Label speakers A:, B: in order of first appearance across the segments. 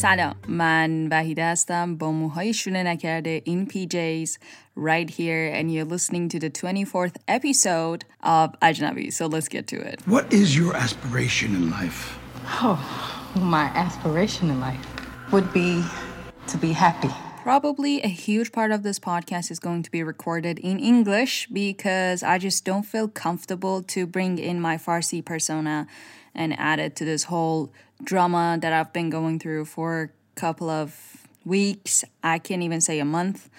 A: سلام من وحیده هستم با موهای شونه نکرده این PJs right here and you're listening to the 24th episode of Ajnabi so let's get to it
B: What is your aspiration in life?
C: Oh, my aspiration in life would be to be happy.
A: Probably a huge part of this podcast is going to be recorded in English because I just don't feel comfortable to bring in my Farsi persona and add it to this whole drama that I've been going through for a couple of weeks. I can't even say a month.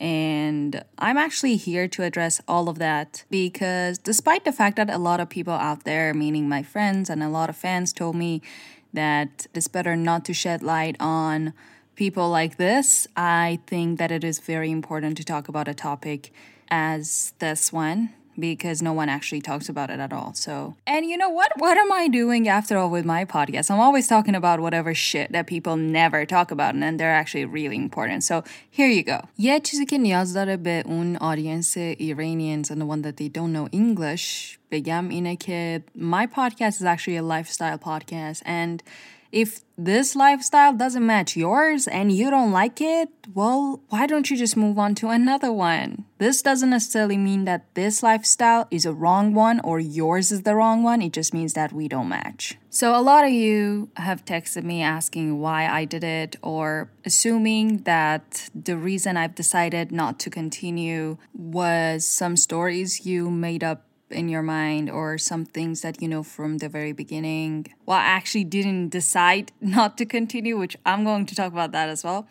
A: And I'm actually here to address all of that because, despite the fact that a lot of people out there, meaning my friends and a lot of fans, told me that it's better not to shed light on people like this, I think that it is very important to talk about a topic as this one because no one actually talks about it at all. So, and you know what? What am I doing after all with my podcast? I'm always talking about whatever shit that people never talk about and they're actually really important. So, here you go. یه چیزی که نیاز داره به اون audience Iranians and the one that they don't know English بگم اینه که my podcast is actually a lifestyle podcast and if this lifestyle doesn't match yours and you don't like it, well, why don't you just move on to another one? This doesn't necessarily mean that this lifestyle is a wrong one or yours is the wrong one. It just means that we don't match. So, a lot of you have texted me asking why I did it or assuming that the reason I've decided not to continue was some stories you made up in your mind or some things that you know from the very beginning. Well, I actually didn't decide not to continue, which I'm going to talk about that as well.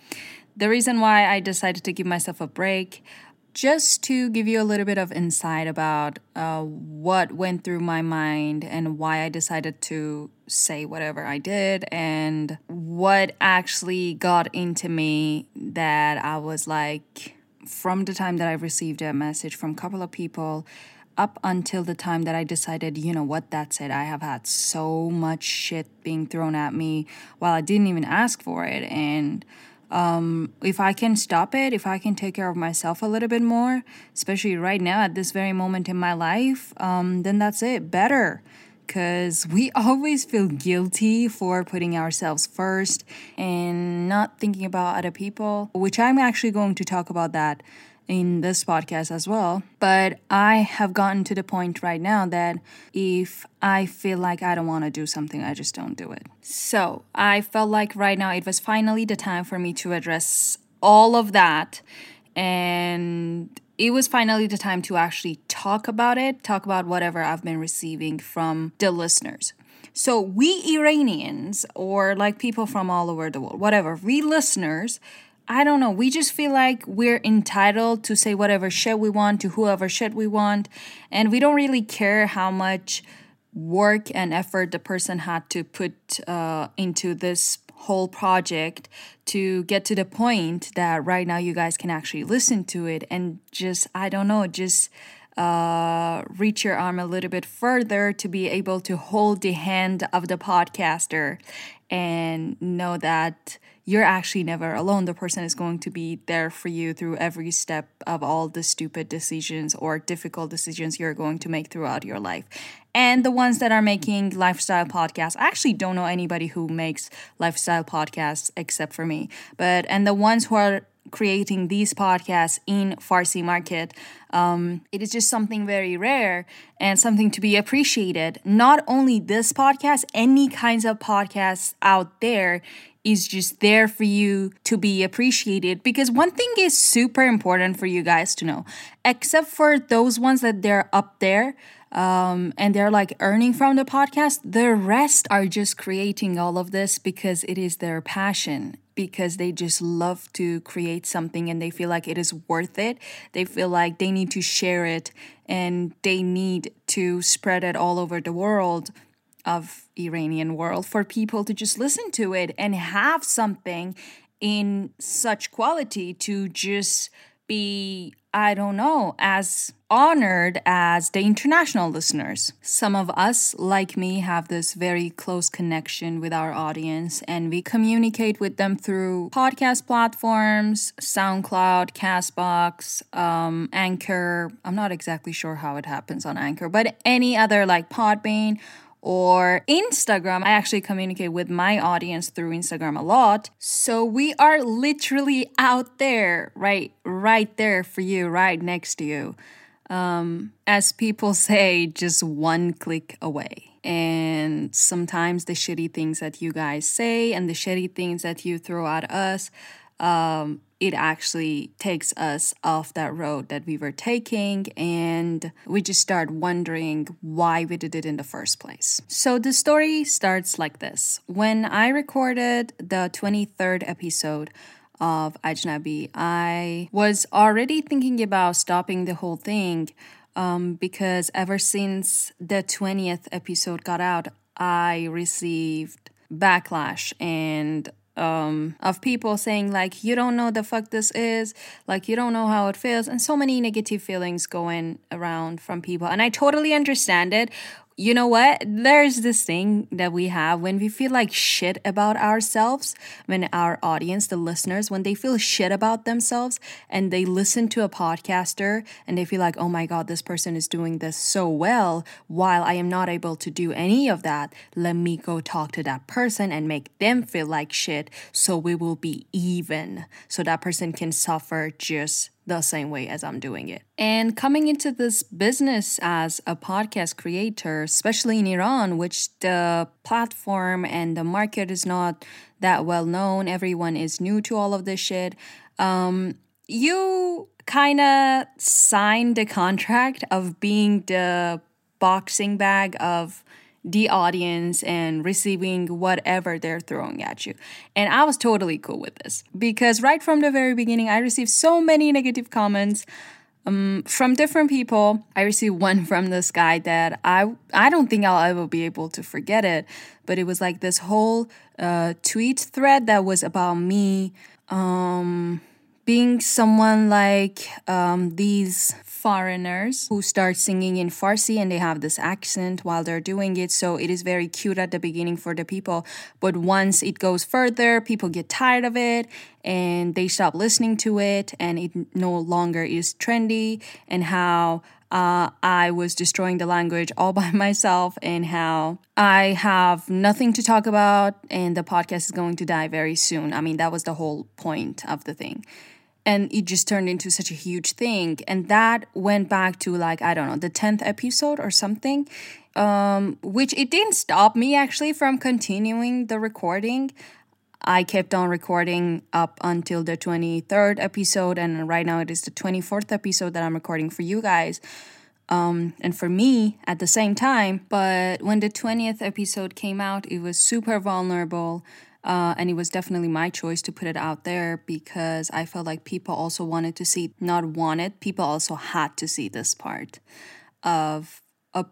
A: The reason why I decided to give myself a break, just to give you a little bit of insight about uh, what went through my mind and why I decided to say whatever I did and what actually got into me that I was like, from the time that I received a message from a couple of people up until the time that I decided, you know what, that's it. I have had so much shit being thrown at me while I didn't even ask for it. And um, if I can stop it, if I can take care of myself a little bit more, especially right now at this very moment in my life, um, then that's it. Better. Because we always feel guilty for putting ourselves first and not thinking about other people, which I'm actually going to talk about that in this podcast as well. But I have gotten to the point right now that if I feel like I don't want to do something, I just don't do it. So I felt like right now it was finally the time for me to address all of that. And it was finally the time to actually talk about it, talk about whatever I've been receiving from the listeners. So, we Iranians, or like people from all over the world, whatever, we listeners, I don't know. We just feel like we're entitled to say whatever shit we want to whoever shit we want. And we don't really care how much work and effort the person had to put uh, into this whole project to get to the point that right now you guys can actually listen to it and just, I don't know, just uh, reach your arm a little bit further to be able to hold the hand of the podcaster and know that you're actually never alone. The person is going to be there for you through every step of all the stupid decisions or difficult decisions you're going to make throughout your life. And the ones that are making lifestyle podcasts, I actually don't know anybody who makes lifestyle podcasts except for me. But, and the ones who are creating these podcasts in Farsi market, um, it is just something very rare and something to be appreciated. Not only this podcast, any kinds of podcasts out there is just there for you to be appreciated because one thing is super important for you guys to know except for those ones that they're up there um, and they're like earning from the podcast. The rest are just creating all of this because it is their passion because they just love to create something and they feel like it is worth it. They feel like they need to share it and they need to spread it all over the world of Iranian world for people to just listen to it and have something in such quality to just be I don't know as honored as the international listeners. Some of us like me have this very close connection with our audience and we communicate with them through podcast platforms, SoundCloud, Castbox, um, Anchor. I'm not exactly sure how it happens on Anchor, but any other like Podbean or Instagram. I actually communicate with my audience through Instagram a lot. So we are literally out there, right, right there for you, right next to you. Um, as people say, just one click away. And sometimes the shitty things that you guys say and the shitty things that you throw at us, um, it actually takes us off that road that we were taking and we just start wondering why we did it in the first place. So the story starts like this. When I recorded the 23rd episode of Ajnabi, I was already thinking about stopping the whole thing um, because ever since the 20th episode got out, I received backlash and um, of people saying like you don't know the fuck this is. Like you don't know how it feels. And so many negative feelings going around from people. And i totally understand it you know what? There's this thing that we have when we feel like shit about ourselves, when our audience, the listeners, when they feel shit about themselves and they listen to a podcaster and they feel like, oh my God, this person is doing this so well, while I am not able to do any of that, let me go talk to that person and make them feel like shit so we will be even. So that person can suffer just the same way as I'm doing it. And coming into this business as a podcast creator, especially in Iran, which the platform and the market is not that well known, everyone is new to all of this shit. Um, you kind of signed the contract of being the boxing bag of the audience and receiving whatever they're throwing at you. And I was totally cool with this because right from the very beginning, I received so many negative comments. Um, from different people. I received one from this guy that I I don't think I'll ever be able to forget it, but it was like this whole uh, tweet thread that was about me um, being someone like um, these foreigners who start singing in Farsi and they have this accent while they're doing it. So it is very cute at the beginning for the people. But once it goes further, people get tired of it and they stop listening to it and it no longer is trendy. And how uh, I was destroying the language all by myself, and how I have nothing to talk about, and the podcast is going to die very soon. I mean, that was the whole point of the thing and it just turned into such a huge thing. And that went back to like i don't know the 10th episode or something um, which it didn't stop me actually from continuing the recording. I kept on recording up until the 23rd episode and right now it is the 24th episode that i'm recording for you guys um, and for me at the same time. But when the 20th episode came out it was super vulnerable uh, and it was definitely my choice to put it out there because I felt like people also wanted to see, not wanted, people also had to see this part of a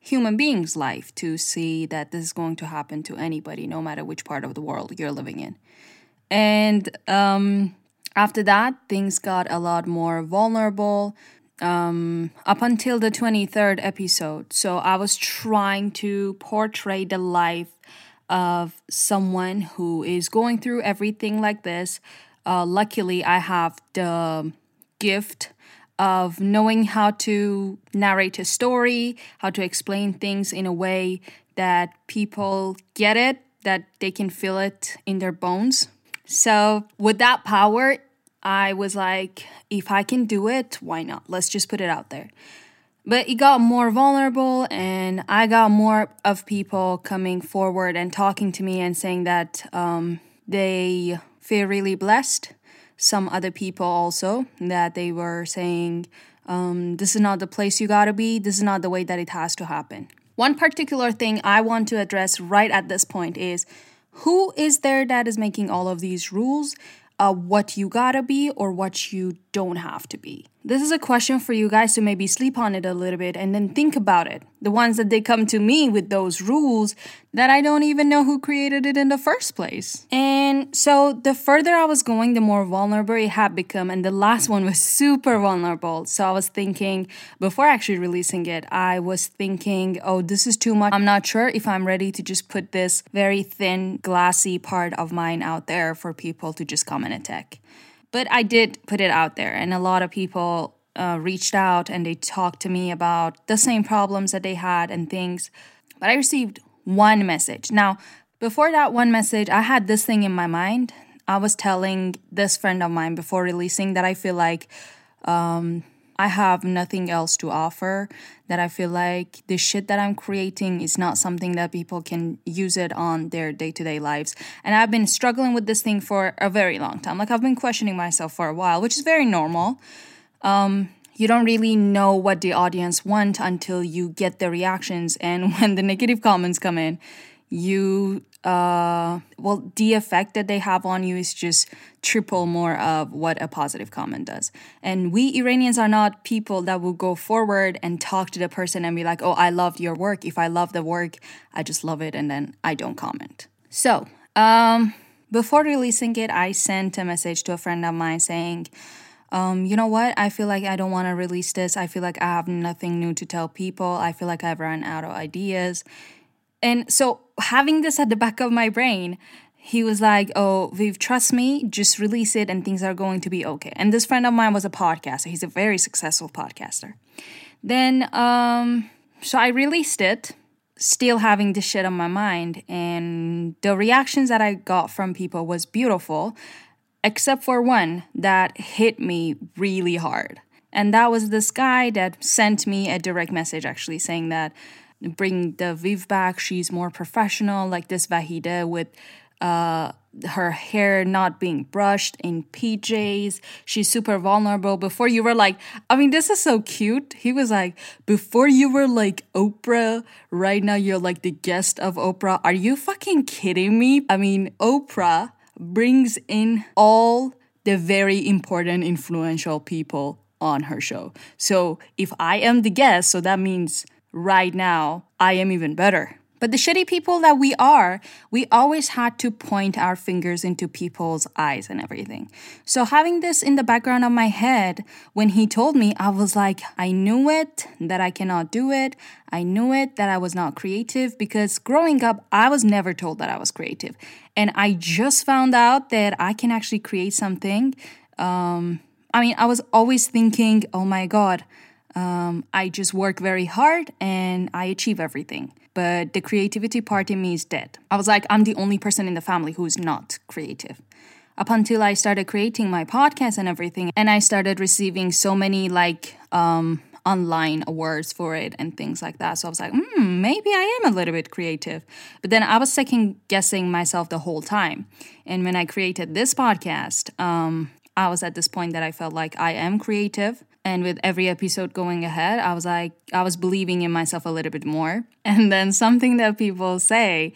A: human being's life to see that this is going to happen to anybody, no matter which part of the world you're living in. And um, after that, things got a lot more vulnerable um, up until the 23rd episode. So I was trying to portray the life of someone who is going through everything like this. Uh, luckily, I have the gift of knowing how to narrate a story, how to explain things in a way that people get it, that they can feel it in their bones. So, with that power, I was like, if I can do it, why not? Let's just put it out there. But it got more vulnerable, and I got more of people coming forward and talking to me and saying that um, they feel really blessed. Some other people also that they were saying, um, This is not the place you gotta be, this is not the way that it has to happen. One particular thing I want to address right at this point is who is there that is making all of these rules? Uh, what you gotta be or what you don't have to be. This is a question for you guys to maybe sleep on it a little bit and then think about it. The ones that they come to me with those rules that I don't even know who created it in the first place. And so the further I was going, the more vulnerable it had become. And the last one was super vulnerable. So I was thinking, before actually releasing it, I was thinking, oh, this is too much. I'm not sure if I'm ready to just put this very thin, glassy part of mine out there for people to just come and attack. But I did put it out there, and a lot of people uh, reached out and they talked to me about the same problems that they had and things. but I received one message. Now, before that one message, I had this thing in my mind. I was telling this friend of mine before releasing that I feel like um, I have nothing else to offer. That I feel like the shit that I'm creating is not something that people can use it on their day to day lives. And I've been struggling with this thing for a very long time. Like I've been questioning myself for a while, which is very normal. Um, you don't really know what the audience want until you get the reactions and when the negative comments come in you uh well the effect that they have on you is just triple more of what a positive comment does and we iranians are not people that will go forward and talk to the person and be like oh i loved your work if i love the work i just love it and then i don't comment so um before releasing it i sent a message to a friend of mine saying um, you know what? I feel like I don't want to release this. I feel like I have nothing new to tell people. I feel like I've run out of ideas. And so, having this at the back of my brain, he was like, Oh, Viv, trust me, just release it and things are going to be okay. And this friend of mine was a podcaster. He's a very successful podcaster. Then, um, so I released it, still having this shit on my mind. And the reactions that I got from people was beautiful except for one that hit me really hard. And that was this guy that sent me a direct message actually saying that bring the Viv back, she's more professional, like this Vahida with uh, her hair not being brushed in PJs. She's super vulnerable. Before you were like, I mean, this is so cute. He was like, before you were like Oprah, right now you're like the guest of Oprah. Are you fucking kidding me? I mean, Oprah brings in all the very important, influential people on her show. So if I am the guest, so that means right now I am even better. But the shitty people that we are, we always had to point our fingers into people's eyes and everything. So, having this in the background of my head, when he told me, I was like, I knew it that I cannot do it. I knew it that I was not creative because growing up, I was never told that I was creative. And I just found out that I can actually create something. Um, I mean, I was always thinking, oh my God, um, I just work very hard and I achieve everything but the creativity part in me is dead. I was like, I'm the only person in the family who's not creative. Up until I started creating my podcast and everything, and I started receiving so many like um, online awards for it and things like that. So I was like, hmm, maybe I am a little bit creative. But then I was second guessing myself the whole time. And when I created this podcast, um, I was at this point that I felt like I am creative. And with every episode going ahead, I was like, I was believing in myself a little bit more. And then something that people say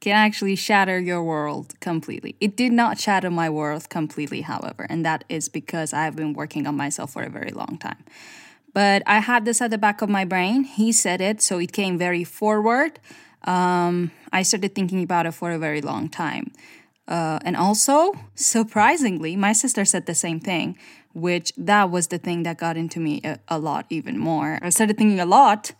A: can actually shatter your world completely. It did not shatter my world completely, however, and that is because I have been working on myself for a very long time. But I had this at the back of my brain. He said it, so it came very forward. Um, I started thinking about it for a very long time. Uh, and also, surprisingly, my sister said the same thing which that was the thing that got into me a, a lot even more. I started thinking a lot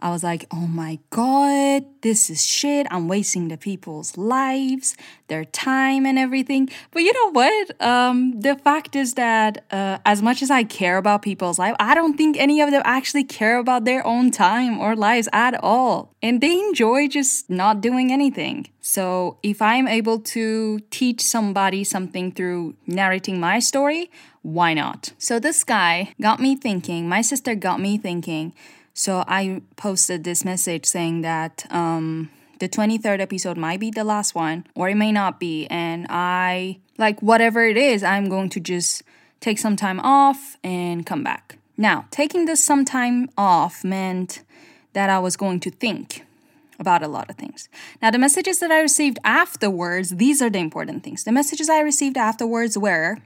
A: I was like, oh my God, this is shit. I'm wasting the people's lives, their time, and everything. But you know what? Um, the fact is that uh, as much as I care about people's life, I don't think any of them actually care about their own time or lives at all. And they enjoy just not doing anything. So if I'm able to teach somebody something through narrating my story, why not? So this guy got me thinking, my sister got me thinking so I posted this message saying that um, the 23rd episode might be the last one, or it may not be. And I, like, whatever it is, I'm going to just take some time off and come back. Now, taking this some time off meant that I was going to think about a lot of things. Now, the messages that I received afterwards, these are the important things. The messages I received afterwards were,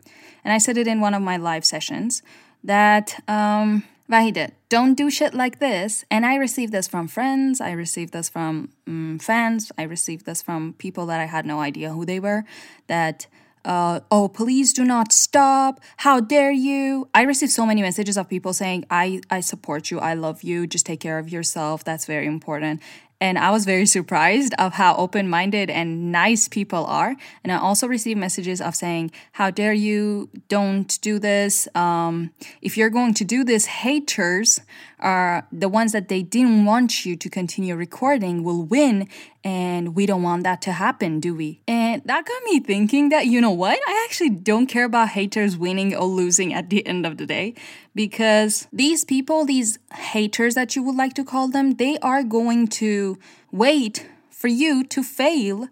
A: and I said it in one of my live sessions, that um, Vahida, don't do shit like this. And I received this from friends, I received this from um, fans, I received this from people that I had no idea who they were. That, uh, oh, please do not stop. How dare you? I received so many messages of people saying, I, I support you, I love you, just take care of yourself. That's very important. And I was very surprised of how open-minded and nice people are. And I also received messages of saying, "How dare you? Don't do this. Um, if you're going to do this, haters are the ones that they didn't want you to continue recording will win and we don't want that to happen do we and that got me thinking that you know what i actually don't care about haters winning or losing at the end of the day because these people these haters that you would like to call them they are going to wait for you to fail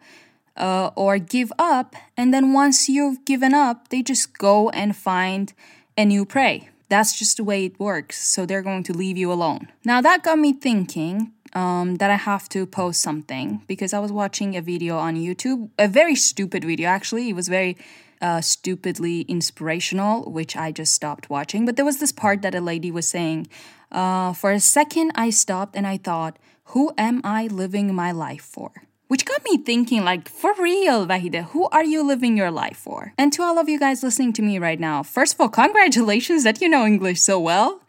A: uh, or give up. And then once you've given up, they just go and find a new prey. That's just the way it works. So they're going to leave you alone. Now, that got me thinking um, that I have to post something because I was watching a video on YouTube, a very stupid video actually. It was very uh, stupidly inspirational, which I just stopped watching. But there was this part that a lady was saying. Uh, for a second, I stopped and I thought, who am I living my life for? Which got me thinking, like, for real, Vahide, who are you living your life for? And to all of you guys listening to me right now, first of all, congratulations that you know English so well.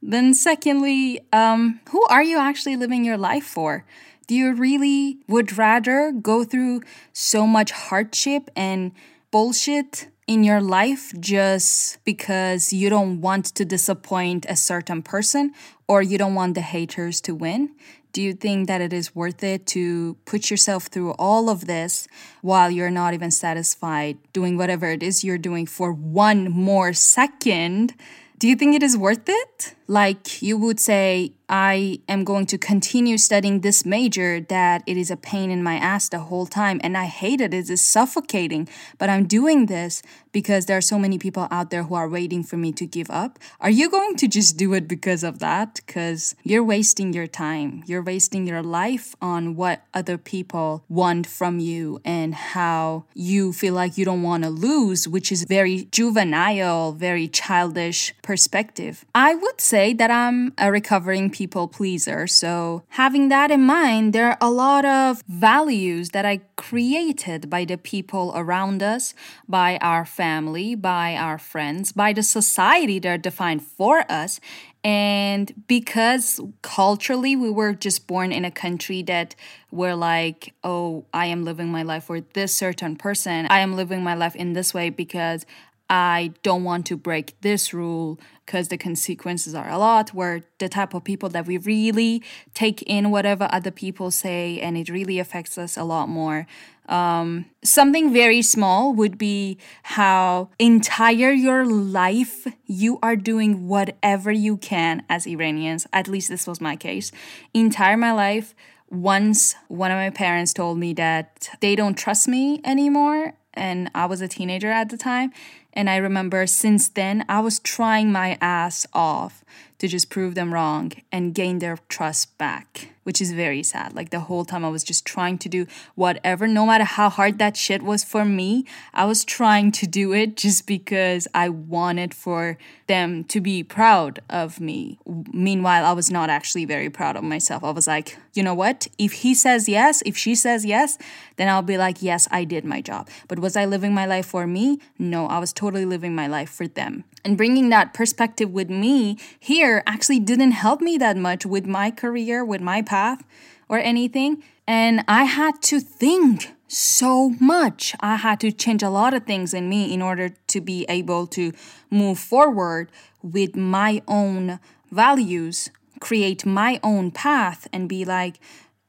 A: Then, secondly, um, who are you actually living your life for? Do you really would rather go through so much hardship and bullshit in your life just because you don't want to disappoint a certain person or you don't want the haters to win? Do you think that it is worth it to put yourself through all of this while you're not even satisfied doing whatever it is you're doing for one more second? Do you think it is worth it? Like you would say, I am going to continue studying this major that it is a pain in my ass the whole time and I hate it. It is suffocating. But I'm doing this because there are so many people out there who are waiting for me to give up. Are you going to just do it because of that? Because you're wasting your time. You're wasting your life on what other people want from you and how you feel like you don't want to lose, which is very juvenile, very childish perspective. I would say that I'm a recovering people pleaser. So, having that in mind, there are a lot of values that I created by the people around us, by our family, by our friends, by the society that are defined for us. And because culturally we were just born in a country that we're like, oh, I am living my life for this certain person. I am living my life in this way because I don't want to break this rule because the consequences are a lot. We're the type of people that we really take in whatever other people say, and it really affects us a lot more. Um, something very small would be how entire your life you are doing whatever you can as Iranians. At least this was my case. Entire my life. Once one of my parents told me that they don't trust me anymore, and I was a teenager at the time and I remember since then, I was trying my ass off to just prove them wrong and gain their trust back, which is very sad. Like the whole time, I was just trying to do whatever, no matter how hard that shit was for me, I was trying to do it just because I wanted for them to be proud of me. Meanwhile, I was not actually very proud of myself. I was like, you know what? If he says yes, if she says yes, then I'll be like, yes, I did my job. But was I living my life for me? No, I was totally living my life for them. And bringing that perspective with me here actually didn't help me that much with my career, with my path, or anything. And I had to think so much. I had to change a lot of things in me in order to be able to move forward with my own values, create my own path, and be like,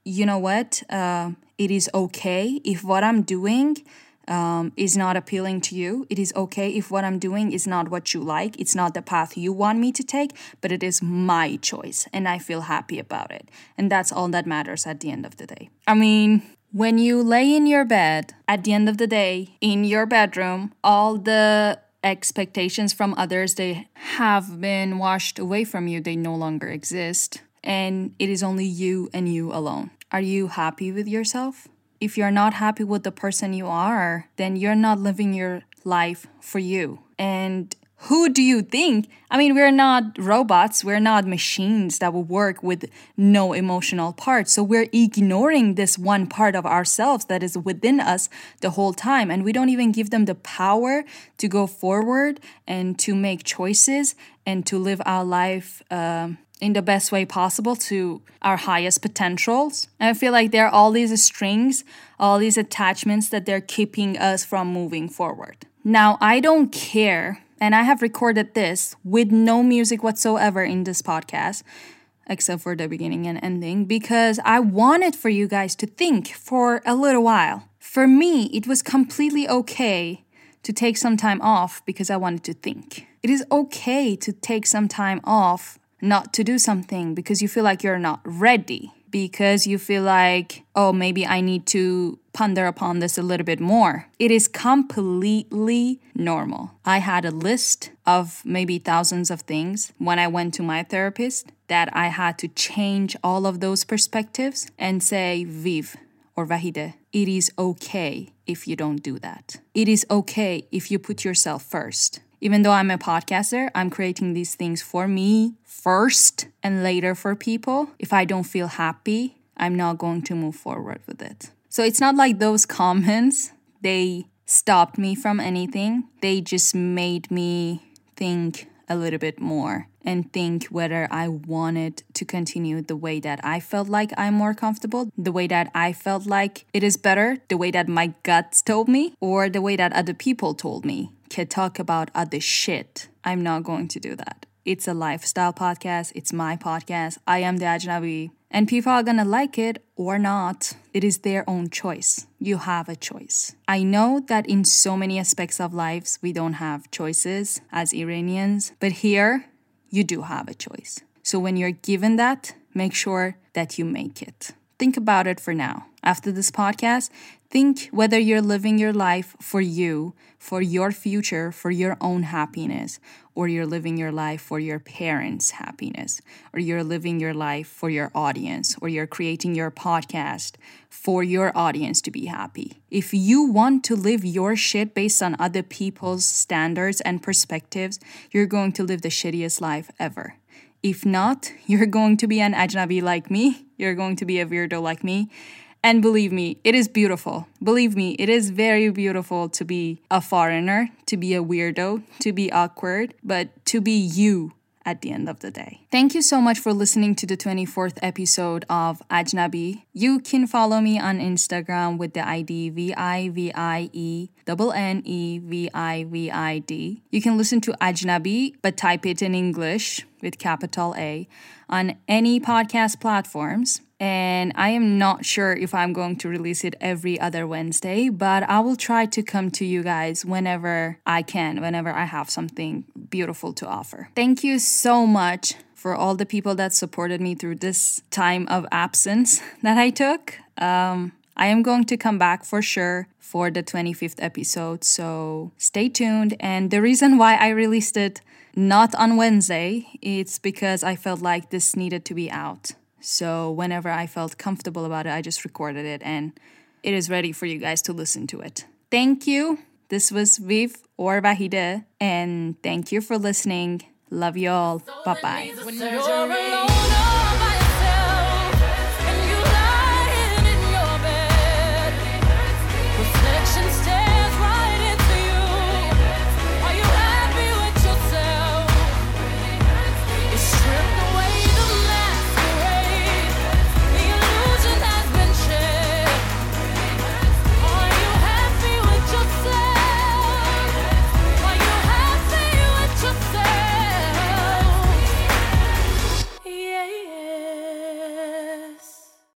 A: you know what? Uh, it is okay if what I'm doing um, is not appealing to you. It is okay if what I'm doing is not what you like. It's not the path you want me to take, but it is my choice and I feel happy about it. And that's all that matters at the end of the day. I mean, when you lay in your bed at the end of the day, in your bedroom, all the expectations from others they have been washed away from you they no longer exist and it is only you and you alone are you happy with yourself if you're not happy with the person you are, then you're not living your life for you. And who do you think? I mean, we're not robots, we're not machines that will work with no emotional parts. So we're ignoring this one part of ourselves that is within us the whole time. And we don't even give them the power to go forward and to make choices and to live our life. Um, in the best way possible to our highest potentials. And I feel like there are all these strings, all these attachments that they're keeping us from moving forward. Now, I don't care, and I have recorded this with no music whatsoever in this podcast. except for the beginning and ending, because I wanted for you guys to think for a little while. For me, it was completely okay to take some time off because I wanted to think. It is okay to take some time off not to do something because you feel like you're not ready, because you feel like, oh, maybe I need to ponder upon this a little bit more. It is completely normal. I had a list of maybe thousands of things when I went to my therapist that I had to change all of those perspectives and say, Viv or Vahide, it is okay if you don't do that. It is okay if you put yourself first. Even though I'm a podcaster, I'm creating these things for me first and later for people. If I don't feel happy, I'm not going to move forward with it. So it's not like those comments, they stopped me from anything. They just made me think a little bit more and think whether I wanted to continue the way that I felt like I'm more comfortable, the way that I felt like it is better, the way that my guts told me, or the way that other people told me. Can talk about other shit. I'm not going to do that. It's a lifestyle podcast. It's my podcast. I am the Ajnabi. And people are gonna like it or not. It is their own choice. You have a choice. I know that in so many aspects of lives, we don't have choices as Iranians, but here, you do have a choice. So when you're given that, make sure that you make it. Think about it for now. After this podcast, think whether you're living your life for you, for your future, for your own happiness, or you're living your life for your parents' happiness, or you're living your life for your audience, or you're creating your podcast for your audience to be happy. If you want to live your shit based on other people's standards and perspectives, you're going to live the shittiest life ever. If not, you're going to be an ajnabi like me, you're going to be a weirdo like me. And believe me, it is beautiful. Believe me, it is very beautiful to be a foreigner, to be a weirdo, to be awkward, but to be you at the end of the day. Thank you so much for listening to the 24th episode of Ajnabi. You can follow me on Instagram with the ID V I V I E double N E V I V I D. You can listen to Ajnabi, but type it in English with capital A on any podcast platforms and I am not sure if I'm going to release it every other Wednesday, but I will try to come to you guys whenever I can, whenever I have something beautiful to offer. Thank you so much for all the people that supported me through this time of absence that I took. Um, I am going to come back for sure for the 25th episode, so stay tuned. And the reason why I released it not on Wednesday, it's because I felt like this needed to be out. So whenever I felt comfortable about it, I just recorded it and it is ready for you guys to listen to it. Thank you. This was Viv or Vahide, and thank you for listening. Love you all. Bye bye.